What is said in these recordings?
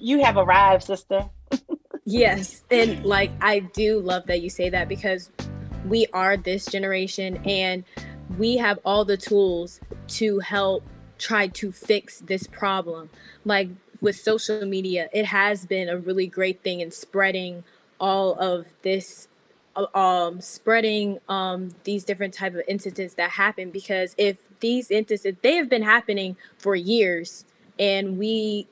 you have arrived, sister. yes, and like I do love that you say that because we are this generation and we have all the tools to help try to fix this problem. Like with social media, it has been a really great thing in spreading all of this um spreading um these different type of incidents that happen because if these instances they have been happening for years and we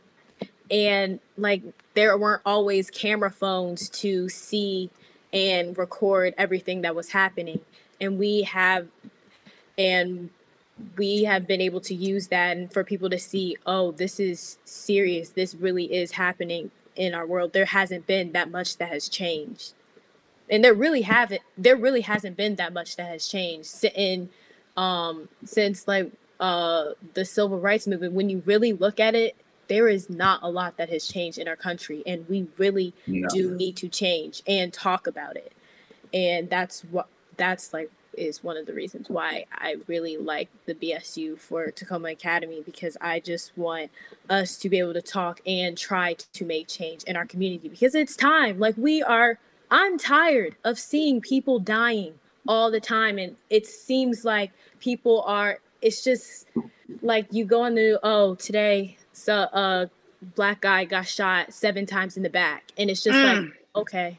and like there weren't always camera phones to see and record everything that was happening. And we have and we have been able to use that and for people to see oh this is serious. This really is happening in our world. There hasn't been that much that has changed. And there really haven't there really hasn't been that much that has changed in um since like uh the civil rights movement. When you really look at it there is not a lot that has changed in our country and we really no. do need to change and talk about it and that's what that's like is one of the reasons why I really like the BSU for Takoma Academy because I just want us to be able to talk and try to make change in our community because it's time. Like we are I'm tired of seeing people dying all the time and it seems like people are it's just like you go on the oh today so a black guy got shot seven times in the back and it's just mm. like okay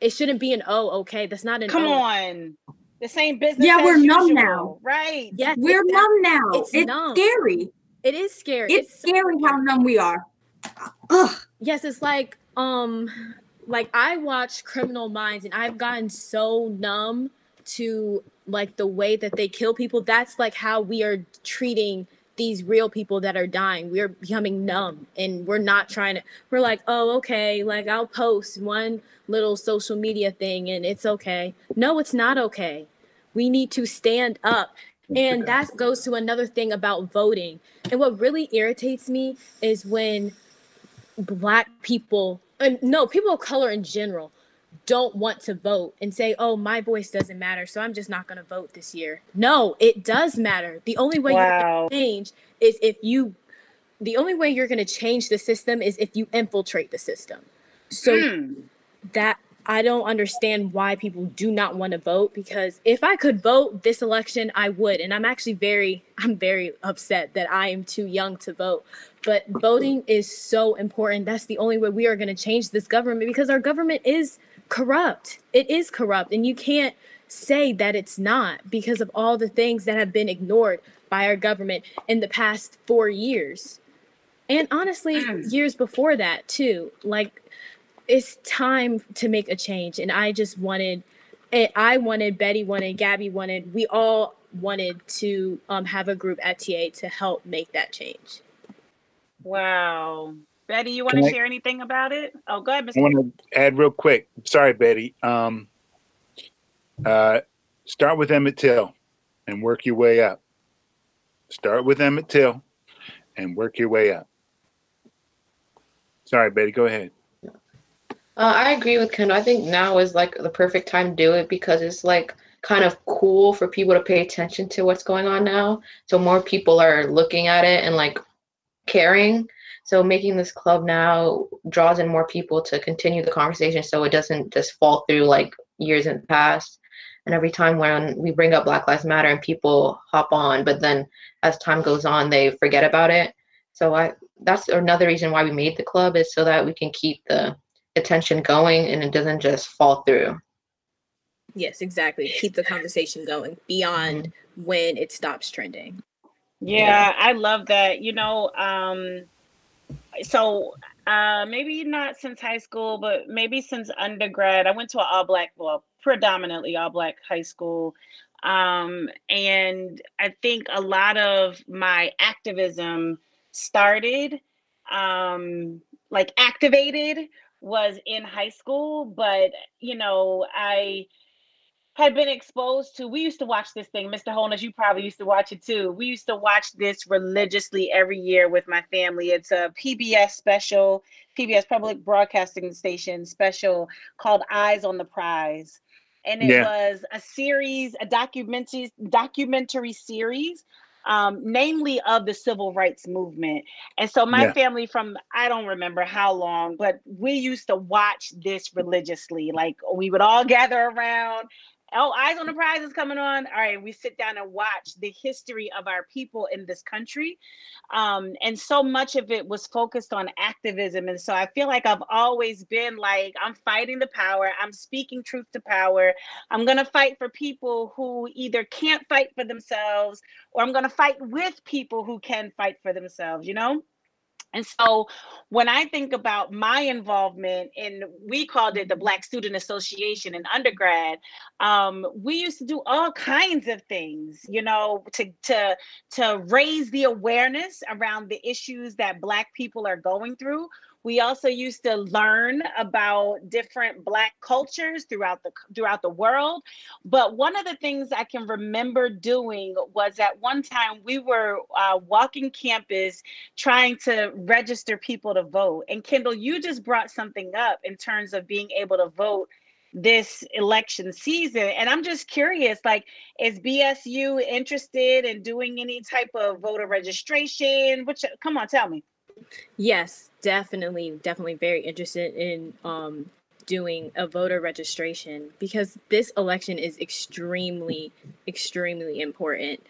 it shouldn't be an oh okay that's not an come oh. on the same business. Yeah, we're numb now. Right. Yeah, we're numb now. It's, it's numb. scary. It is scary. It's, it's scary how numb we are. Ugh. Yes, it's like um like I watch Criminal Minds and I've gotten so numb to like the way that they kill people. That's like how we are treating these real people that are dying. We're becoming numb and we're not trying to we're like, "Oh, okay, like I'll post one little social media thing and it's okay." No, it's not okay. We need to stand up. And that goes to another thing about voting. And what really irritates me is when black people and no, people of color in general don't want to vote and say, oh, my voice doesn't matter, so I'm just not going to vote this year. No, it does matter. The only way wow. you can change is if you, the only way you're going to change the system is if you infiltrate the system. So mm. that I don't understand why people do not want to vote because if I could vote this election, I would. And I'm actually very, I'm very upset that I am too young to vote. But voting is so important. That's the only way we are going to change this government because our government is corrupt. It is corrupt. And you can't say that it's not because of all the things that have been ignored by our government in the past four years. And honestly, years before that, too. Like, it's time to make a change. And I just wanted, eh, I wanted, Betty wanted, Gabby wanted, we all wanted to um, have a group at TA to help make that change. Wow. Betty, you want to share anything about it? Oh, go ahead, Mr. I want to add real quick. Sorry, Betty. Um, uh, start with Emmett Till and work your way up. Start with Emmett Till and work your way up. Sorry, Betty, go ahead. Uh, I agree with Kendall. I think now is like the perfect time to do it because it's like kind of cool for people to pay attention to what's going on now. So more people are looking at it and like caring so making this club now draws in more people to continue the conversation so it doesn't just fall through like years in the past. And every time when we bring up Black Lives Matter and people hop on, but then as time goes on, they forget about it. So I that's another reason why we made the club is so that we can keep the attention going and it doesn't just fall through. Yes, exactly. Keep the conversation going beyond mm-hmm. when it stops trending. Yeah, yeah, I love that. You know, um so uh, maybe not since high school, but maybe since undergrad. I went to an all black, well, predominantly all black high school. Um, and I think a lot of my activism started, um, like activated, was in high school. But, you know, I, had been exposed to we used to watch this thing mr holness you probably used to watch it too we used to watch this religiously every year with my family it's a pbs special pbs public broadcasting station special called eyes on the prize and it yeah. was a series a documentary documentary series um, namely of the civil rights movement. And so my Yeah. family from I don't remember how long, but we used to watch this religiously. Like we would all gather around. Oh, eyes on the prize is coming on. All right, we sit down and watch the history of our people in this country. Um, and so much of it was focused on activism. And so I feel like I've always been like, I'm fighting the power, I'm speaking truth to power. I'm going to fight for people who either can't fight for themselves or I'm going to fight with people who can fight for themselves, you know? And so when I think about my involvement in, we called it the Black Student Association in undergrad, um, we used to do all kinds of things, you know, to, to, to raise the awareness around the issues that Black people are going through. We also used to learn about different Black cultures throughout the throughout the world. But one of the things I can remember doing was at one time we were uh, walking campus trying to register people to vote. And Kendall, you just brought something up in terms of being able to vote this election season. And I'm just curious, like, is BSU interested in doing any type of voter registration? Which, come on, tell me. Yes, definitely, definitely very interested in um, doing a voter registration because this election is extremely, extremely important.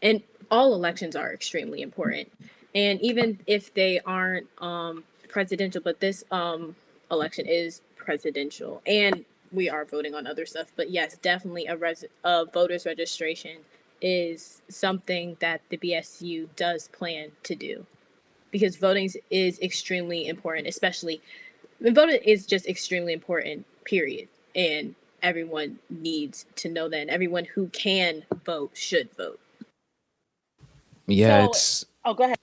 And all elections are extremely important. And even if they aren't um, presidential, but this um, election is presidential and we are voting on other stuff. But yes, definitely a, res- a voters registration is something that the BSU does plan to do because voting is extremely important, especially voting is just extremely important, period. And everyone needs to know that. And everyone who can vote should vote. Yeah, So- it's Oh, go ahead.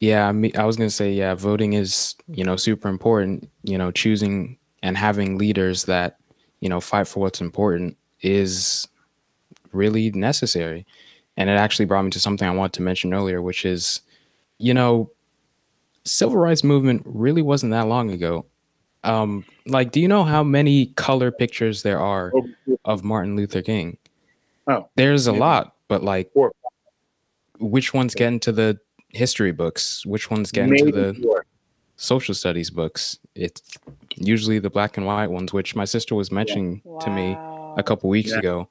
yeah. I mean, I was gonna say yeah, voting is you know super important. You know, choosing and having leaders that you know fight for what's important is really necessary. And it actually brought me to something I wanted to mention earlier, which is, you know, civil rights movement really wasn't that long ago. Um, like, do you know how many color pictures there are of Martin Luther King? Oh, There's a maybe lot, but like, Four. which ones get into the history books? Which ones get into the four. social studies books? It's usually the black and white ones, which my sister was mentioning to me a couple weeks Yeah. ago.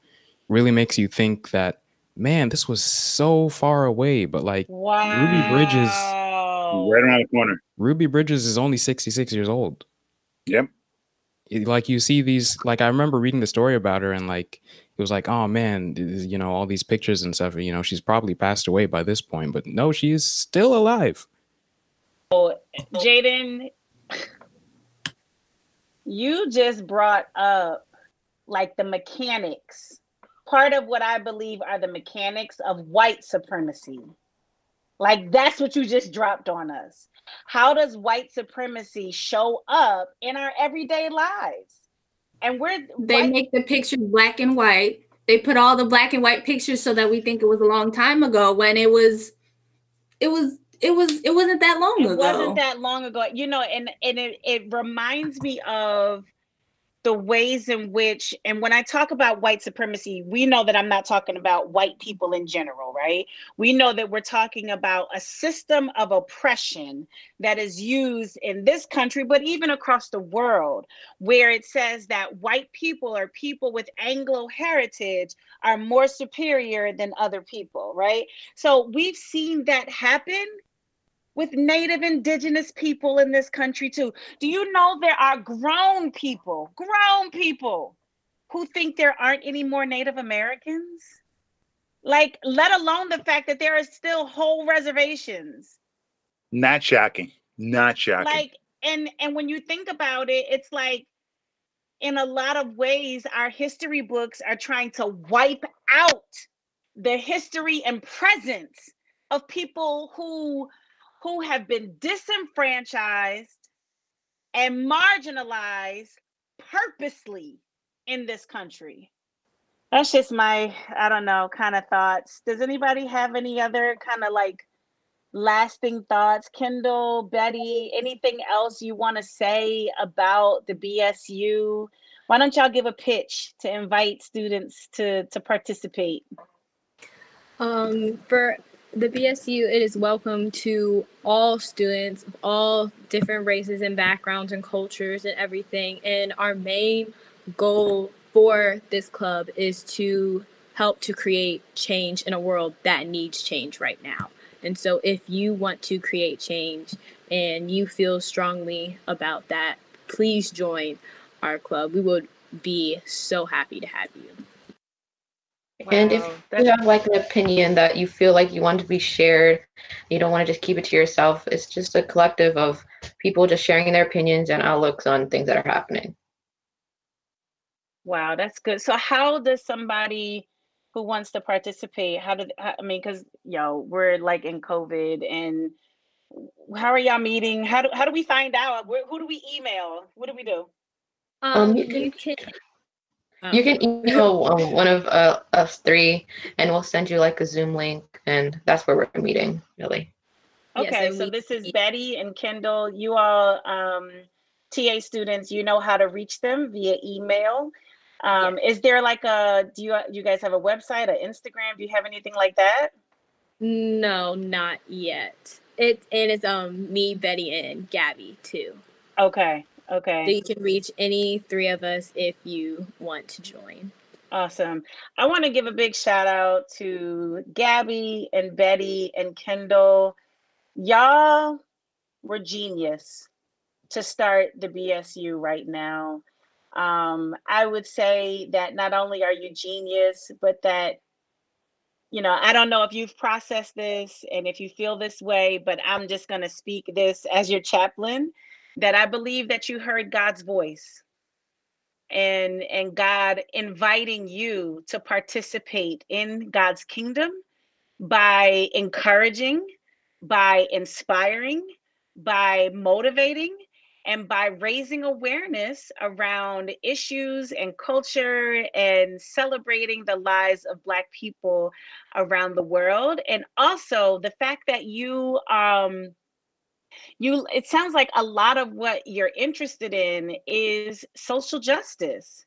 Really makes you think that, man, this was so far away, but like Wow. Bridges- right around the corner. Ruby Bridges is only 66 years old. Yep. it- like you see these like i remember reading the story about her and like it was like oh man th- th- you know all these pictures and stuff you know she's probably passed away by this point but no she is still alive Oh, Jaden, you just brought up like the mechanics, part of what I believe are the mechanics of white supremacy. Like that's what you just dropped on us. How does white supremacy show up in our everyday lives? And we're They white- make the pictures black and white. They put all the black and white pictures so that we think it was a long time ago when it was it was it was it wasn't that long it ago. It wasn't that long ago you know and and it, it reminds me of the ways in which and when i talk about white supremacy we know that i'm not talking about white people in general right? We know that we're talking about a system of oppression that is used in this country but even across the world where it says that white people or people with anglo heritage are more superior than other people right? So we've seen that happen with native indigenous people in this country too. Do you know there are grown people, grown people who think there aren't any more Native Americans? Like, let alone the fact that there are still whole reservations. Not shocking. Not shocking. Like, and and when you think about it, it's like in a lot of ways, our history books are trying to wipe out the history and presence of people who who have been disenfranchised and marginalized purposely in this country. That's just my, I don't know, kind of thoughts. Does anybody have any other kind of like lasting thoughts? Kendall, Betty, anything else you want to say about the BSU? Why don't y'all give a pitch to invite students to to participate? Um, for the BSU, it is welcome to all students of all different races and backgrounds and cultures and everything. And our main goal for this club is to help to create change in a world that needs change right now. And so, if you want to create change and you feel strongly about that, please join our club. We would be so happy to have you. And if you have like an opinion that you feel like you want to be shared, you don't want to just keep it to yourself. It's just a collective of people just sharing their opinions and outlooks on things that are happening. Wow, that's good. So how does somebody who wants to participate, how did, I mean, because, yo, we're like in COVID and how are y'all meeting? How do, how do we find out? Where, who do we email? What do we do? Um, Um, you you can. You can email um, one of uh, us three, and we'll send you like a Zoom link, and that's where we're meeting. Really. Okay, and so we- this is Betty and Kendall. You all, um, TA students, you know how to reach them via email. Um, is there like a, do you, you guys have a website, an Instagram? Do you have anything like that? No, not yet. It and it's um me, Betty, and Gabby too. Okay, So you can reach any three of us if you want to join. Awesome. I want to give a big shout out to Gabby and Betty and Kendall. Y'all were genius to start the BSU right now. Um, I would say that not only are you genius, but that, you know, I don't know if you've processed this and if you feel this way, but I'm just going to speak this as your chaplain that I believe that you heard God's voice and and God inviting you to participate in God's kingdom by encouraging, by inspiring, by motivating and by raising awareness around issues and culture and celebrating the lives of black people around the world. And also the fact that you um you it sounds like a lot of what you're interested in is social justice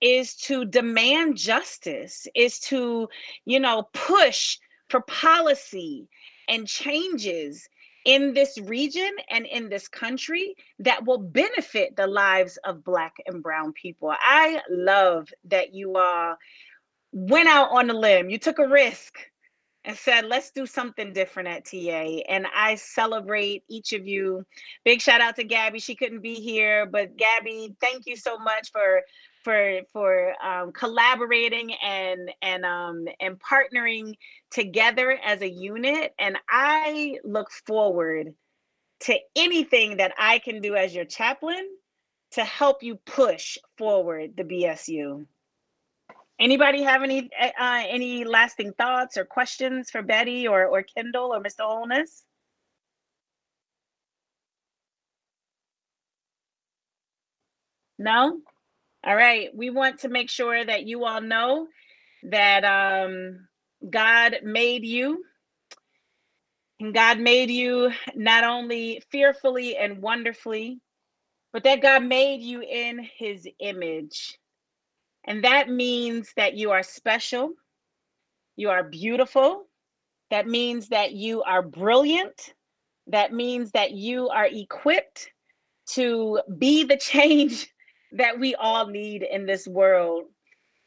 is to demand justice is to you know push for policy and changes in this region and in this country that will benefit the lives of black and brown people. I love that you uh went out on a limb. You took a risk and said, let's do something different at TA. And I celebrate each of you. Big shout out to Gabby. She couldn't be here, but Gabby, thank you so much for for for um, collaborating and and um, and partnering together as a unit. And I look forward to anything that I can do as your chaplain to help you push forward the BSU. Anybody have any uh, any lasting thoughts or questions for Betty or or Kendall or Mr. Holness? No? All right. We want to make sure that you all know that um, God made you. And God made you not only fearfully and wonderfully, but that God made you in his image. And that means that you are special, you are beautiful, that means that you are brilliant, that means that you are equipped to be the change that we all need in this world.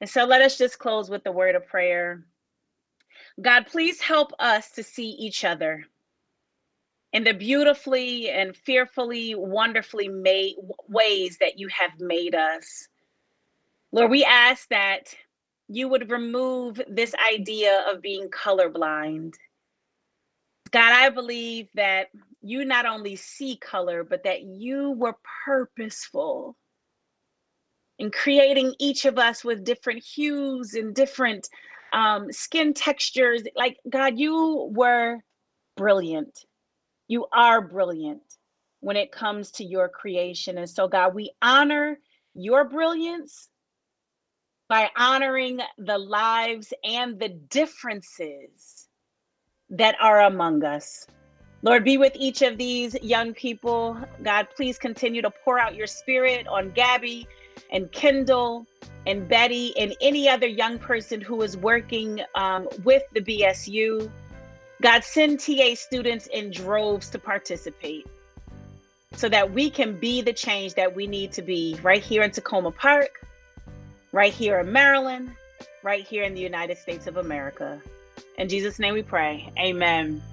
And so let us just close with the word of prayer. God, please help us to see each other in the beautifully and fearfully, wonderfully made ways that you have made us. Lord, we ask that you would remove this idea of being colorblind. God, I believe that you not only see color, but that you were purposeful in creating each of us with different hues and different um, skin textures. Like, God, you were brilliant. You are brilliant when it comes to your creation. And so, God, we honor your brilliance by honoring the lives and the differences that are among us. Lord, be with each of these young people. God, please continue to pour out your spirit on Gabby and Kendall and Betty and any other young person who is working um, with the BSU. God, send TA students in droves to participate so that we can be the change that we need to be right here in Takoma Park, right here in Maryland, right here in the United States of America. In Jesus' name we pray. Amen.